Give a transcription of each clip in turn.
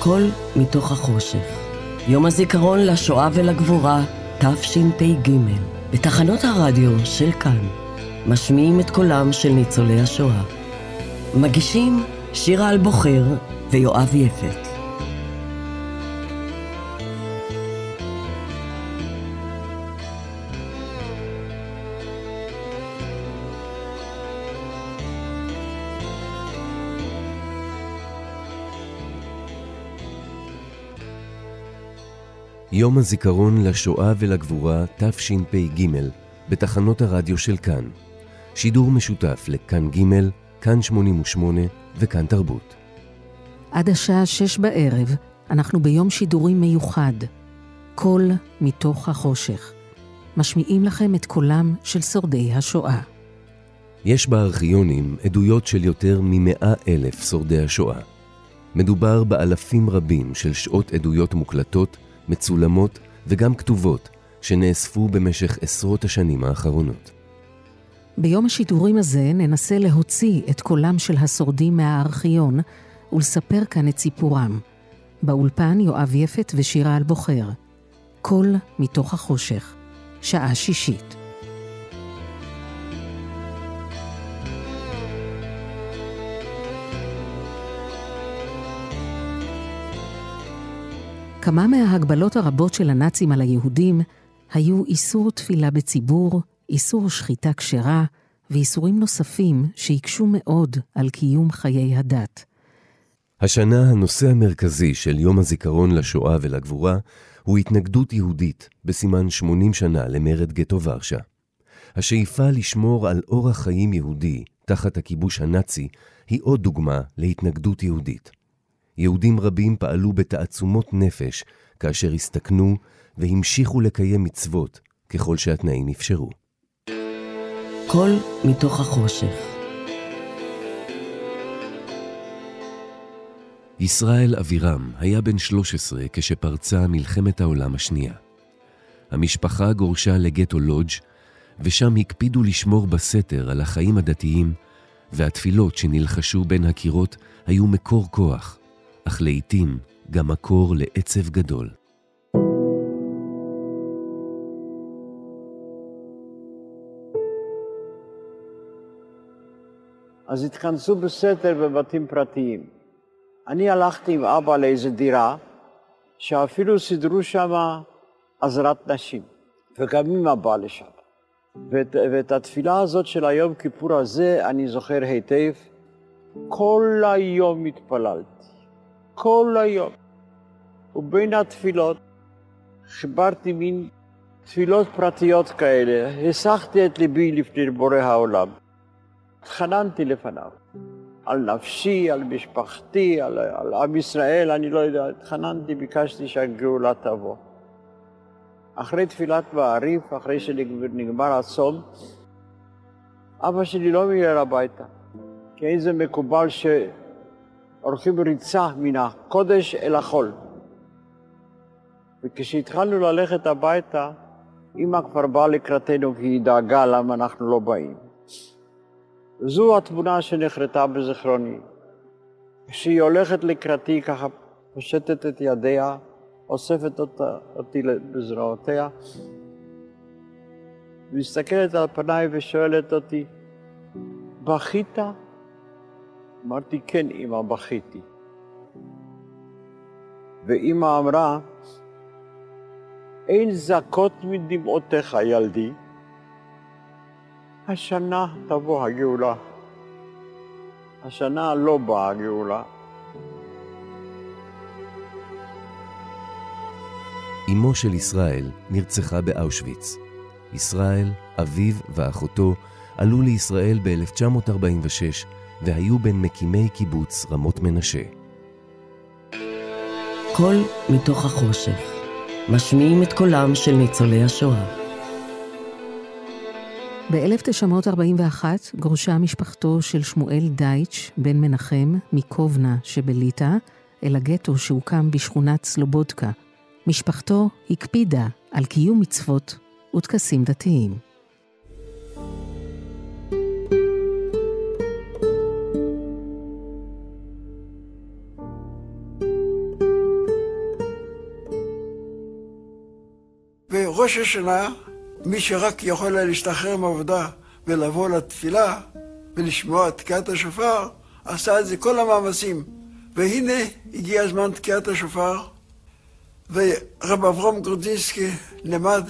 קול מתוך החושך. יום הזיכרון לשואה ולגבורה, תשפ"ג, בתחנות הרדיו של כאן, משמיעים את קולם של ניצולי השואה. מגישים שירה אלבוחר ויואב יפת. יום הזיכרון לשואה ולגבורה תשפ"ג בתחנות הרדיו של כאן. שידור משותף לכאן ג', כאן 88 וכאן תרבות. עד השעה שש בערב אנחנו ביום שידורים מיוחד. קול מתוך החושך. משמיעים לכם את קולם של שורדי השואה. יש בארכיונים עדויות של יותר ממאה אלף שורדי השואה. מדובר באלפים רבים של שעות עדויות מוקלטות מצולמות וגם כתובות שנאספו במשך עשרות השנים האחרונות. ביום השידורים הזה ננסה להוציא את קולם של השורדים מהארכיון ולספר כאן את סיפורם. באולפן יואב יפת ושירה אלבוחר. קול מתוך החושך. שעה שישית. כמה מההגבלות הרבות של הנאצים על היהודים היו איסור תפילה בציבור, איסור שחיטה כשרה ואיסורים נוספים שהקשו מאוד על קיום חיי הדת. השנה הנושא המרכזי של יום הזיכרון לשואה ולגבורה הוא התנגדות יהודית בסימן 80 שנה למרד גטו ורשה. השאיפה לשמור על אורח חיים יהודי תחת הכיבוש הנאצי היא עוד דוגמה להתנגדות יהודית. יהודים רבים פעלו בתעצומות נפש כאשר הסתכנו והמשיכו לקיים מצוות ככל שהתנאים אפשרו. קול מתוך החושך. ישראל אבירם היה בן 13 כשפרצה מלחמת העולם השנייה. המשפחה גורשה לגטו לודג' ושם הקפידו לשמור בסתר על החיים הדתיים, והתפילות שנלחשו בין הקירות היו מקור כוח, אך לעתים גם מקור לעצב גדול. אז התכנסו בסתר בבתים פרטיים. אני הלכתי עם אבא לאיזו דירה, שאפילו סידרו שם עזרת נשים, וגם אמא באה לשם. ואת, ואת התפילה הזאת של היום כיפור הזה אני זוכר היטב. כל היום התפללתי. כל היום. ובין התפילות חיברתי מין תפילות פרטיות כאלה, הסחתי את ליבי לפני בורא העולם. התחננתי לפניו, על נפשי, על משפחתי, על, על עם ישראל, אני לא יודע, התחננתי, ביקשתי שהגאולה תבוא. אחרי תפילת מעריף, אחרי שנגמר הצום, אבא שלי לא מיהר הביתה, כי איזה מקובל ש... הולכים ריצה מן הקודש אל החול. וכשהתחלנו ללכת הביתה, אמא כבר באה לקראתנו כי היא דאגה למה אנחנו לא באים. זו התמונה שנחרטה בזיכרוני. כשהיא הולכת לקראתי, ככה פושטת את ידיה, אוספת אותה, אותי בזרועותיה, מסתכלת על פניי ושואלת אותי, בכית? אמרתי, כן, אמא, בכיתי. ואמא אמרה, אין זכות מדמעותיך, ילדי. השנה תבוא הגאולה. השנה לא באה הגאולה. אמו של ישראל נרצחה באושוויץ. ישראל, אביו ואחותו עלו לישראל ב-1946 והיו בין מקימי קיבוץ רמות מנשה. קול מתוך החושך, משמיעים את קולם של ניצולי השואה. ב-1941 גורשה משפחתו של שמואל דייטש, בן מנחם, מקובנה שבליטא, אל הגטו שהוקם בשכונת סלובודקה. משפחתו הקפידה על קיום מצוות וטקסים דתיים. ראש השנה, מי שרק יכול היה להשתחרר מעבודה ולבוא לתפילה ולשמוע תקיעת השופר, עשה את זה כל המאמצים. והנה הגיע הזמן תקיעת השופר, ורב אברום גרודינסקי למד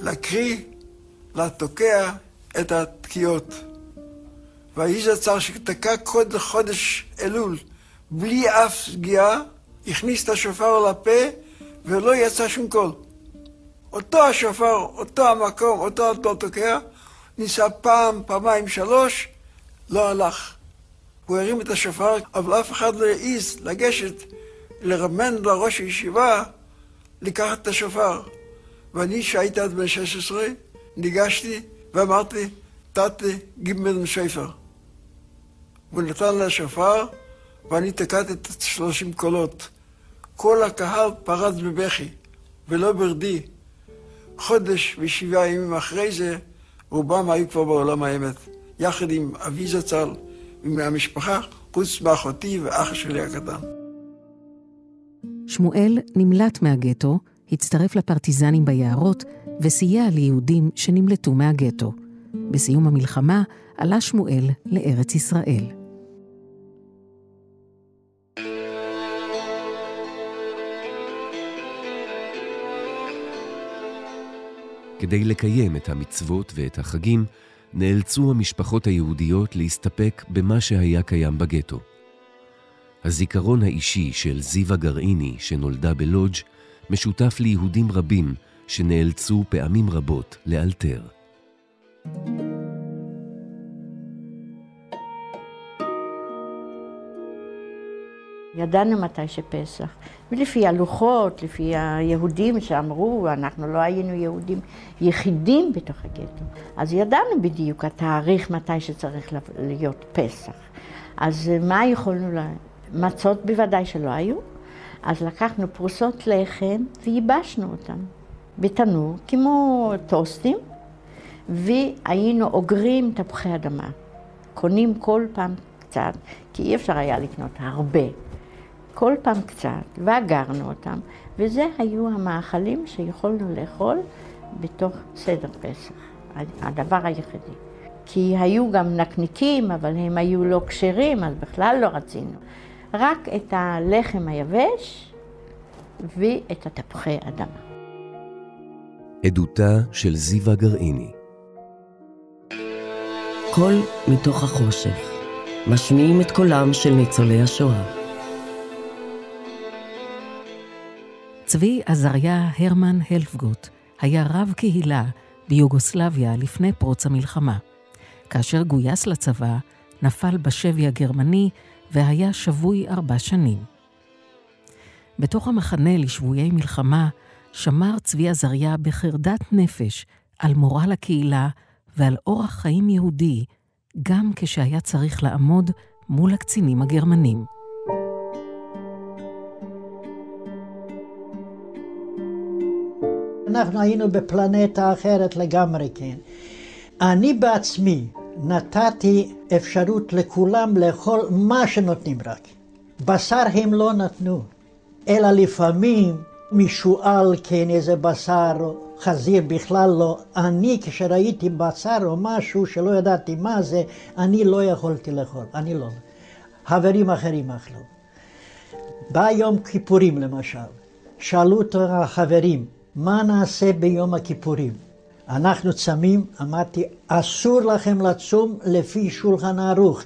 להקריא לתוקע את התקיעות. והאיש זצ"ל שתקע כל חודש אלול בלי אף סגיאה, הכניס את השופר לפה ולא יצא שום קול. אותו השופר, אותו המקום, אותו אותו תוקע, ניסה פעם, פעמיים, שלוש, לא הלך. הוא הרים את השופר, אבל אף אחד לא העז לגשת לרמן לראש הישיבה לקחת את השופר. ואני, שהייתי עד בן 16, ניגשתי ואמרתי, תתי גימל משפר. הוא נתן לה שופר, ואני תקעתי את שלושים קולות. כל הקהל פרץ בבכי, ולא ברדי. חודש ושבעה ימים אחרי זה, רובם היו כבר בעולם האמת, יחד עם אבי זצ"ל ומהמשפחה, חוץ מאחותי ואח שלי הקטן. שמואל נמלט מהגטו, הצטרף לפרטיזנים ביערות וסייע ליהודים שנמלטו מהגטו. בסיום המלחמה עלה שמואל לארץ ישראל. כדי לקיים את המצוות ואת החגים, נאלצו המשפחות היהודיות להסתפק במה שהיה קיים בגטו. הזיכרון האישי של זיווה גרעיני, שנולדה בלודג', משותף ליהודים רבים שנאלצו פעמים רבות לאלתר. ידענו מתי שפסח, ולפי הלוחות, לפי היהודים שאמרו, אנחנו לא היינו יהודים יחידים בתוך הגטו, אז ידענו בדיוק התאריך מתי שצריך להיות פסח. אז מה יכולנו, לה... מצות בוודאי שלא היו, אז לקחנו פרוסות לחם וייבשנו אותן בתנור, כמו טוסטים, והיינו אוגרים תפוחי אדמה. קונים כל פעם קצת, כי אי אפשר היה לקנות הרבה. כל פעם קצת, ואגרנו אותם, וזה היו המאכלים שיכולנו לאכול בתוך סדר פסח, הדבר היחידי. כי היו גם נקניקים, אבל הם היו לא כשרים, אז בכלל לא רצינו. רק את הלחם היבש ואת התפוחי אדמה. עדותה של זיווה גרעיני קול מתוך החושך, משמיעים את קולם של ניצולי השואה. צבי עזריה הרמן הלפגוט היה רב קהילה ביוגוסלביה לפני פרוץ המלחמה. כאשר גויס לצבא, נפל בשבי הגרמני והיה שבוי ארבע שנים. בתוך המחנה לשבויי מלחמה, שמר צבי עזריה בחרדת נפש על מורל הקהילה ועל אורח חיים יהודי, גם כשהיה צריך לעמוד מול הקצינים הגרמנים. אנחנו היינו בפלנטה אחרת לגמרי, כן. אני בעצמי נתתי אפשרות לכולם לאכול מה שנותנים רק. בשר הם לא נתנו, אלא לפעמים משועל, כן, איזה בשר, חזיר בכלל לא. אני, כשראיתי בשר או משהו שלא ידעתי מה זה, אני לא יכולתי לאכול, אני לא. חברים אחרים אכלו. בא יום כיפורים למשל, שאלו אותו החברים, מה נעשה ביום הכיפורים? אנחנו צמים, אמרתי, אסור לכם לצום לפי שולחן ערוך.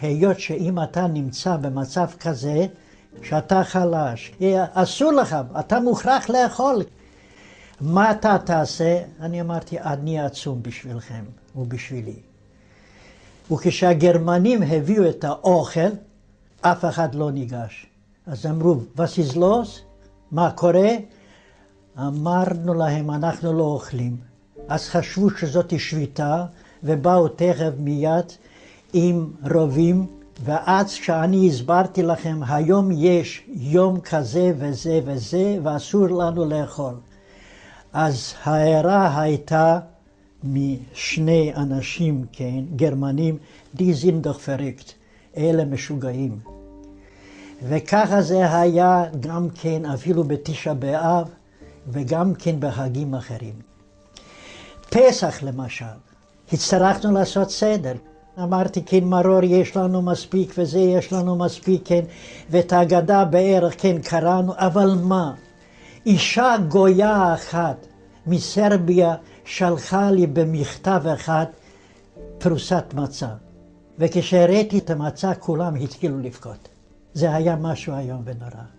היות שאם אתה נמצא במצב כזה, שאתה חלש, אסור לך, אתה מוכרח לאכול. מה אתה תעשה? אני אמרתי, אני אצום בשבילכם ובשבילי. וכשהגרמנים הביאו את האוכל, אף אחד לא ניגש. אז אמרו, וסיזלוס, מה קורה? אמרנו להם, אנחנו לא אוכלים. אז חשבו שזאת שביתה, ובאו תכף מיד עם רובים, ואז כשאני הסברתי לכם, היום יש יום כזה וזה וזה, ואסור לנו לאכול. אז ההערה הייתה משני אנשים, כן, גרמנים, די פריקט, אלה משוגעים. וככה זה היה גם כן אפילו בתשעה באב, וגם כן בחגים אחרים. פסח למשל, הצטרכנו לעשות סדר. אמרתי, כן, מרור יש לנו מספיק, וזה יש לנו מספיק, כן, ואת ההגדה בערך, כן, קראנו, אבל מה? אישה גויה אחת מסרביה שלחה לי במכתב אחד פרוסת מצה. וכשהראיתי את המצה, כולם התחילו לבכות. זה היה משהו איום ונורא.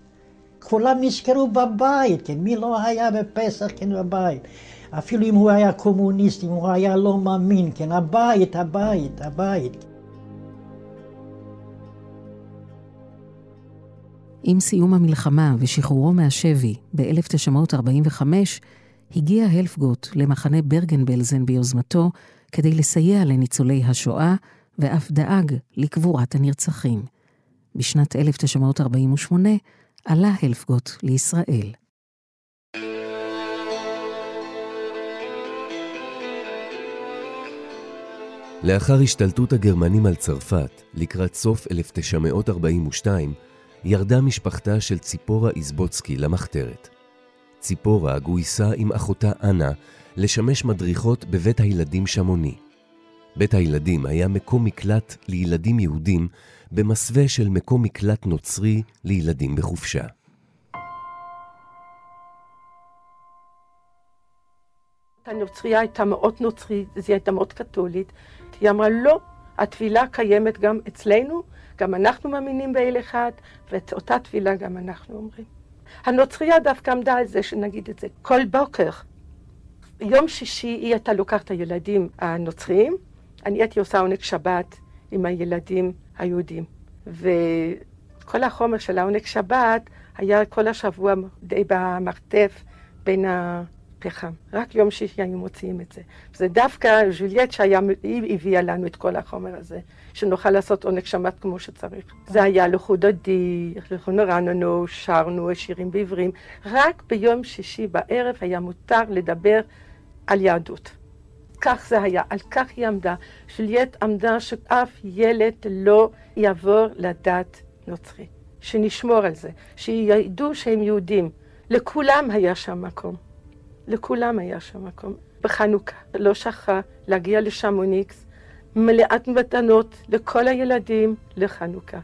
כולם נזכרו בבית, כן, מי לא היה בפסח, כן, בבית. אפילו אם הוא היה קומוניסט, אם הוא היה לא מאמין, כן, הבית, הבית, הבית. עם סיום המלחמה ושחרורו מהשבי ב-1945, הגיע הלפגוט למחנה ברגן-בלזן ביוזמתו כדי לסייע לניצולי השואה, ואף דאג לקבורת הנרצחים. בשנת 1948 עלה הלפגוט לישראל. לאחר השתלטות הגרמנים על צרפת, לקראת סוף 1942, ירדה משפחתה של ציפורה איזבוצקי למחתרת. ציפורה גויסה עם אחותה אנה לשמש מדריכות בבית הילדים שמוני. בית הילדים היה מקום מקלט לילדים יהודים במסווה של מקום מקלט נוצרי לילדים בחופשה. הנוצרייה הייתה מאוד נוצרית, היא הייתה מאוד קתולית. היא אמרה, לא, הטבילה קיימת גם אצלנו, גם אנחנו מאמינים באל אחד, ואת אותה טבילה גם אנחנו אומרים. הנוצרייה דווקא עמדה על זה, שנגיד את זה, כל בוקר. יום שישי היא הייתה לוקחת את הילדים הנוצריים, אני הייתי עושה עונג שבת עם הילדים היהודים. וכל החומר של העונג שבת היה כל השבוע די במרתף בין הפחם. רק יום שישי היינו מוציאים את זה. זה דווקא ז'וליאט שהיא הביאה לנו את כל החומר הזה, שנוכל לעשות עונג שבת כמו שצריך. זה היה לחודדי, לחונרננו, שרנו שירים בעברים. רק ביום שישי בערב היה מותר לדבר על יהדות. כך זה היה, על כך היא עמדה. ז'וליאט עמדה שאף ילד לא יעבור לדת נוצרית. שנשמור על זה, שידעו שהם יהודים. לכולם היה שם מקום. לכולם היה שם מקום. בחנוכה לא שכחה להגיע לשמוניקס, מלאת מתנות לכל הילדים לחנוכה.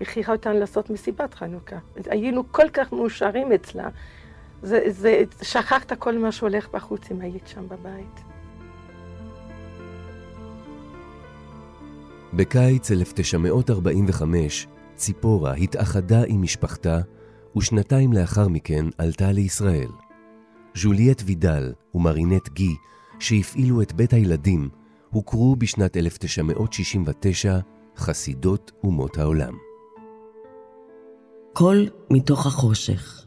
הכריחה אותנו לעשות מסיבת חנוכה. היינו כל כך מאושרים אצלה. זה, זה, שכחת כל מה שהולך בחוץ אם היית שם בבית. בקיץ 1945 ציפורה התאחדה עם משפחתה, ושנתיים לאחר מכן עלתה לישראל. ז'וליאט וידל ומרינט גי, שהפעילו את בית הילדים, הוכרו בשנת 1969 חסידות אומות העולם. קול מתוך החושך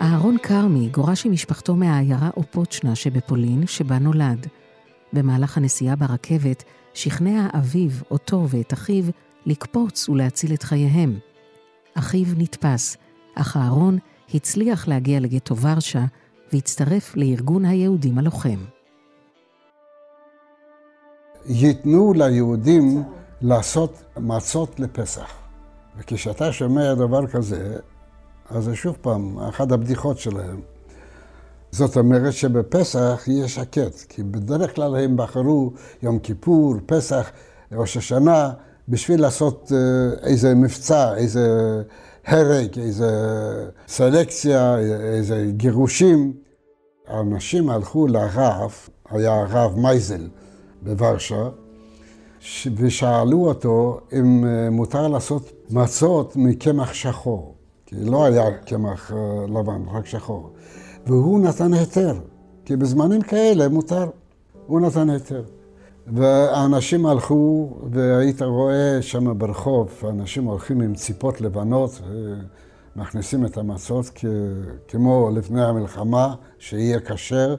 אהרון כרמי גורש עם משפחתו מהעיירה אופוצ'נה שבפולין, שבה נולד. במהלך הנסיעה ברכבת שכנע אביו, אותו ואת אחיו לקפוץ ולהציל את חייהם. אחיו נתפס, אך אהרון הצליח להגיע לגטו ורשה והצטרף לארגון היהודים הלוחם. ייתנו ליהודים לעשות מצות לפסח. וכשאתה שומע דבר כזה, אז זה שוב פעם, אחת הבדיחות שלהם. זאת אומרת שבפסח יהיה שקט, כי בדרך כלל הם בחרו יום כיפור, פסח, ראש השנה, בשביל לעשות אה, איזה מבצע, איזה הרג, איזה סלקציה, איזה גירושים. האנשים הלכו לרב, היה הרב מייזל בוורשה, ושאלו אותו אם אה, מותר לעשות מצות מקמח שחור. כי לא היה קמח אה, לבן, רק שחור. והוא נתן היתר, כי בזמנים כאלה מותר. הוא נתן היתר. והאנשים הלכו, והיית רואה שם ברחוב, אנשים הולכים עם ציפות לבנות ומכניסים את המצות כמו לפני המלחמה, שיהיה כשר.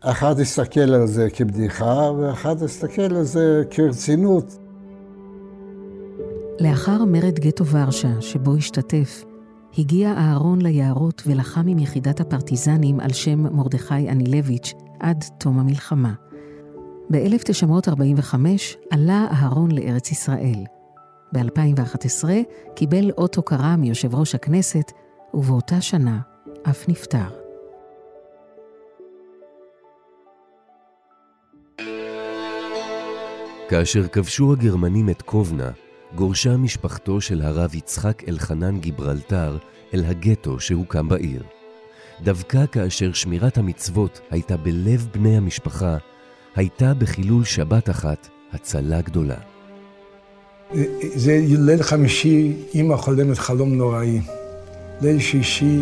אחד הסתכל על זה כבדיחה, ואחד הסתכל על זה כרצינות. לאחר מרד גטו ורשה, שבו השתתף, הגיע אהרון ליערות ולחם עם יחידת הפרטיזנים על שם מרדכי אנילביץ' עד תום המלחמה. ב-1945 עלה אהרון לארץ ישראל. ב-2011 קיבל אות הוקרה מיושב ראש הכנסת, ובאותה שנה אף נפטר. כאשר כבשו הגרמנים את קובנה, גורשה משפחתו של הרב יצחק אלחנן גיברלטר אל הגטו שהוקם בעיר. דווקא כאשר שמירת המצוות הייתה בלב בני המשפחה, הייתה בחילול שבת אחת הצלה גדולה. זה ליל חמישי, אמא חולמת חלום נוראי. ליל שישי,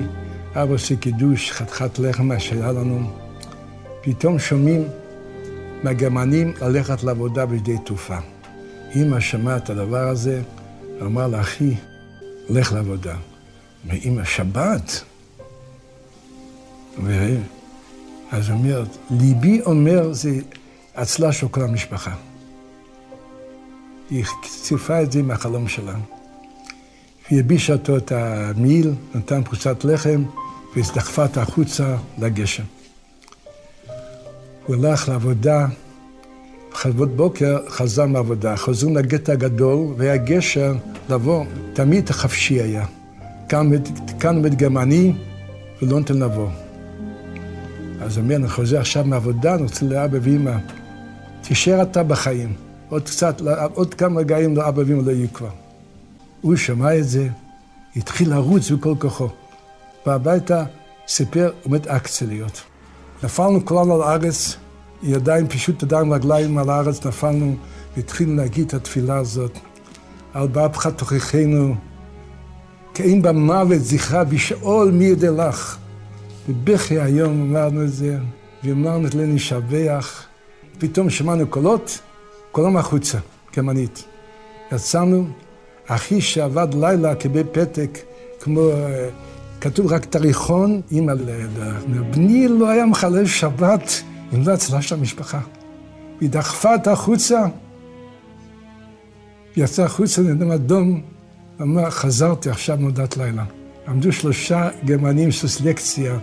אבא עושה קידוש, חתיכת לחם מה שהיה לנו. פתאום שומעים מהגרמנים ללכת לעבודה בשדה תעופה. אמא שמעה את הדבר הזה, אמרה לאחי, לך לעבודה. ואמא, שבת? אז היא אומרת, ליבי אומר, זה הצלה של כל המשפחה. היא צירפה את זה מהחלום שלה. היא הבישה אותו את המיל, נתן פרוסת לחם, והזדחפה את החוצה לגשם. הוא הלך לעבודה, חלבות בוקר חזר מעבודה, חזרו לגט הגדול, והיה גשר לבוא, תמיד חפשי היה. כאן עומד גרמני ולא נותן לבוא. אז הוא אומר, אני חוזר עכשיו מעבודה, אני רוצה לאבא ואמא, תישאר אתה בחיים. עוד קצת, עוד כמה רגעים לאבא ואמא לא יהיו כבר. הוא שמע את זה, התחיל לרוץ בכל כוחו. בא הביתה, סיפר, עומד אקציה להיות. נפלנו כולנו על הארץ, ידיים, פשוט ידיים רגליים על הארץ, נפלנו והתחילנו להגיד את התפילה הזאת. על באפך תוכיחנו, כי אם במוות זכרה בשאול מי ידע לך. בבכי היום אמרנו את זה, ואמרנו את לני שבח. פתאום שמענו קולות, כולם החוצה, כמנית. יצאנו, אחי שעבד לילה קיבל פתק, כמו, אה, כתוב רק תאריכון, אימא לידה. בני לא היה מחלל שבת אם לא הצלה של המשפחה. היא דחפה את החוצה, יצא החוצה, נדם אדום, אמר, חזרתי עכשיו מעודת לילה. עמדו שלושה גרמנים של סלקציה,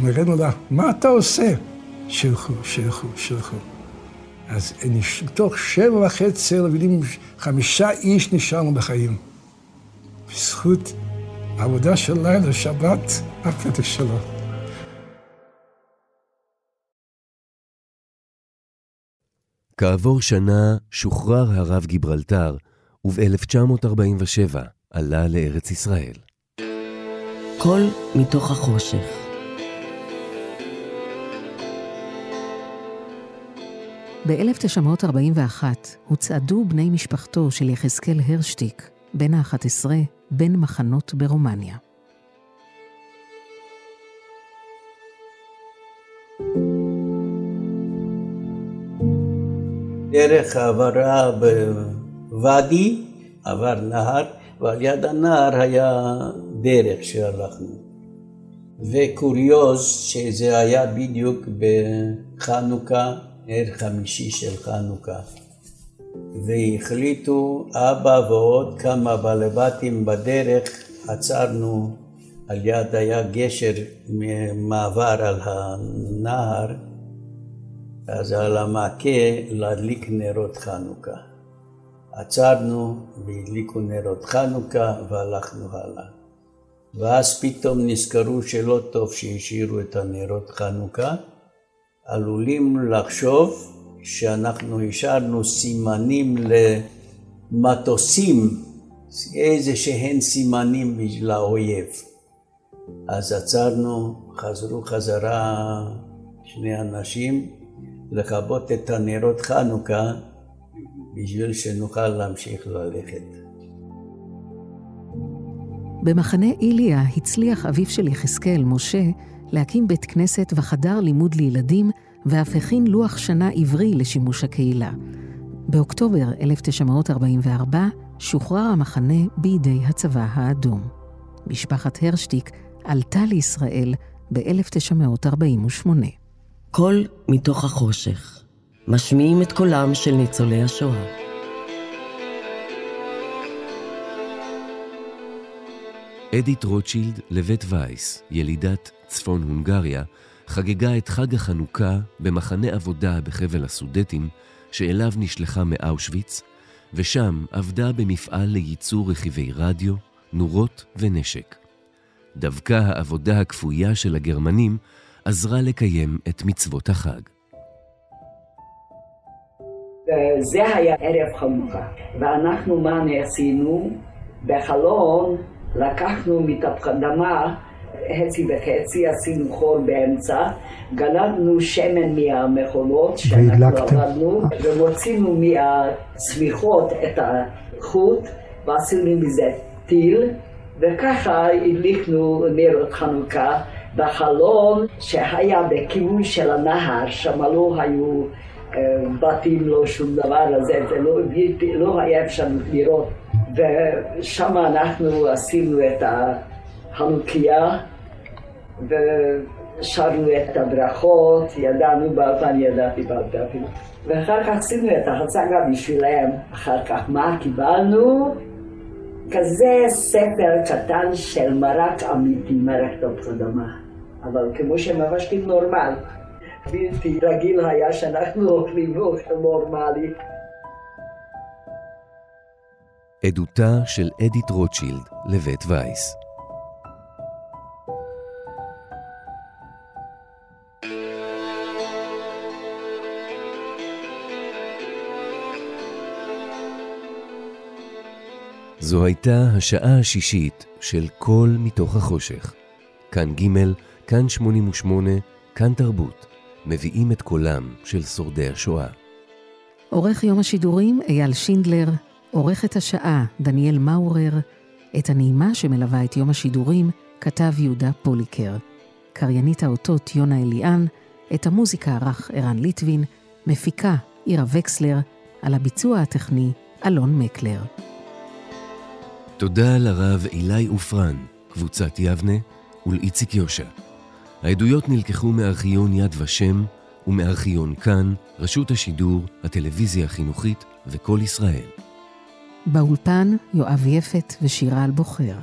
אמרנו לה, מה אתה עושה? שילכו, שילכו, שילכו. אז מתוך שבע וחצי ילדים, חמישה איש נשארנו בחיים. בזכות העבודה של לילה, שבת, הפתק שלו. כעבור שנה שוחרר הרב גיברלטר, וב-1947 עלה לארץ ישראל. קול מתוך החושך. ב-1941 הוצעדו בני משפחתו של יחזקאל הרשטיק, בן ה-11, בין מחנות ברומניה. דרך העברה בוואדי, עבר נהר, ועל יד הנהר היה דרך שהלכנו. וקוריוז שזה היה בדיוק בחנוכה, ער חמישי של חנוכה. והחליטו אבא ועוד כמה בעלי בתים בדרך, עצרנו על יד היה גשר מעבר על הנהר, אז על המעקה להדליק נרות חנוכה. עצרנו והדליקו נרות חנוכה והלכנו הלאה. ואז פתאום נזכרו שלא טוב שהשאירו את הנרות חנוכה, עלולים לחשוב שאנחנו השארנו סימנים למטוסים, איזה שהן סימנים בשביל האויב. אז עצרנו, חזרו חזרה שני אנשים לכבות את הנרות חנוכה בשביל שנוכל להמשיך ללכת. במחנה איליה הצליח אביו של יחזקאל, משה, להקים בית כנסת וחדר לימוד לילדים, ואף הכין לוח שנה עברי לשימוש הקהילה. באוקטובר 1944 שוחרר המחנה בידי הצבא האדום. משפחת הרשטיק עלתה לישראל ב-1948. קול מתוך החושך, משמיעים את קולם של ניצולי השואה. אדית רוטשילד לבית וייס, ילידת צפון הונגריה, חגגה את חג החנוכה במחנה עבודה בחבל הסודטים, שאליו נשלחה מאושוויץ, ושם עבדה במפעל לייצור רכיבי רדיו, נורות ונשק. דווקא העבודה הכפויה של הגרמנים עזרה לקיים את מצוות החג. זה היה ערב חנוכה, ואנחנו מה עשינו? בחלון לקחנו מתפוח אדמה חצי וחצי, עשינו חור באמצע, גנבנו שמן מהמכונות שאנחנו עבדנו, ומוצאנו מהצמיחות את החוט, ועשינו מזה טיל, וככה הדליקנו נרות חנוכה בחלון שהיה בכיוון של הנהר, שם לא היו אה, בתים, לא שום דבר, הזה, ולא לא היה אפשר לראות. ושם אנחנו עשינו את החנוכיה ושרנו את הברכות, ידענו בעל אני ידעתי בעל אפילו. ואחר כך עשינו את ההצגה בשבילם. אחר כך מה קיבלנו? כזה ספר קטן של מרק אמיתי, מרק תפוח אדמה. אבל כמו שמבשלים נורמל. בלתי רגיל היה שאנחנו אוכלים באוכל נורמלי. עדותה של אדית רוטשילד לבית וייס. זו הייתה השעה השישית של קול מתוך החושך. כאן ג', כאן 88, כאן תרבות, מביאים את קולם של שורדי השואה. עורך יום השידורים אייל שינדלר, עורכת השעה דניאל מאורר, את הנעימה שמלווה את יום השידורים כתב יהודה פוליקר. קריינית האותות יונה אליאן, את המוזיקה ערך ערן ליטבין, מפיקה עירה וקסלר, על הביצוע הטכני אלון מקלר. תודה לרב אילי עופרן, קבוצת יבנה, ולאיציק יושע. העדויות נלקחו מארכיון יד ושם ומארכיון כאן, רשות השידור, הטלוויזיה החינוכית וכל ישראל. באולפן יואב יפת ושירה על בוחר.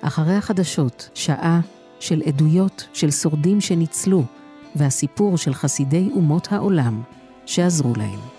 אחרי החדשות, שעה של עדויות של שורדים שניצלו, והסיפור של חסידי אומות העולם שעזרו להם.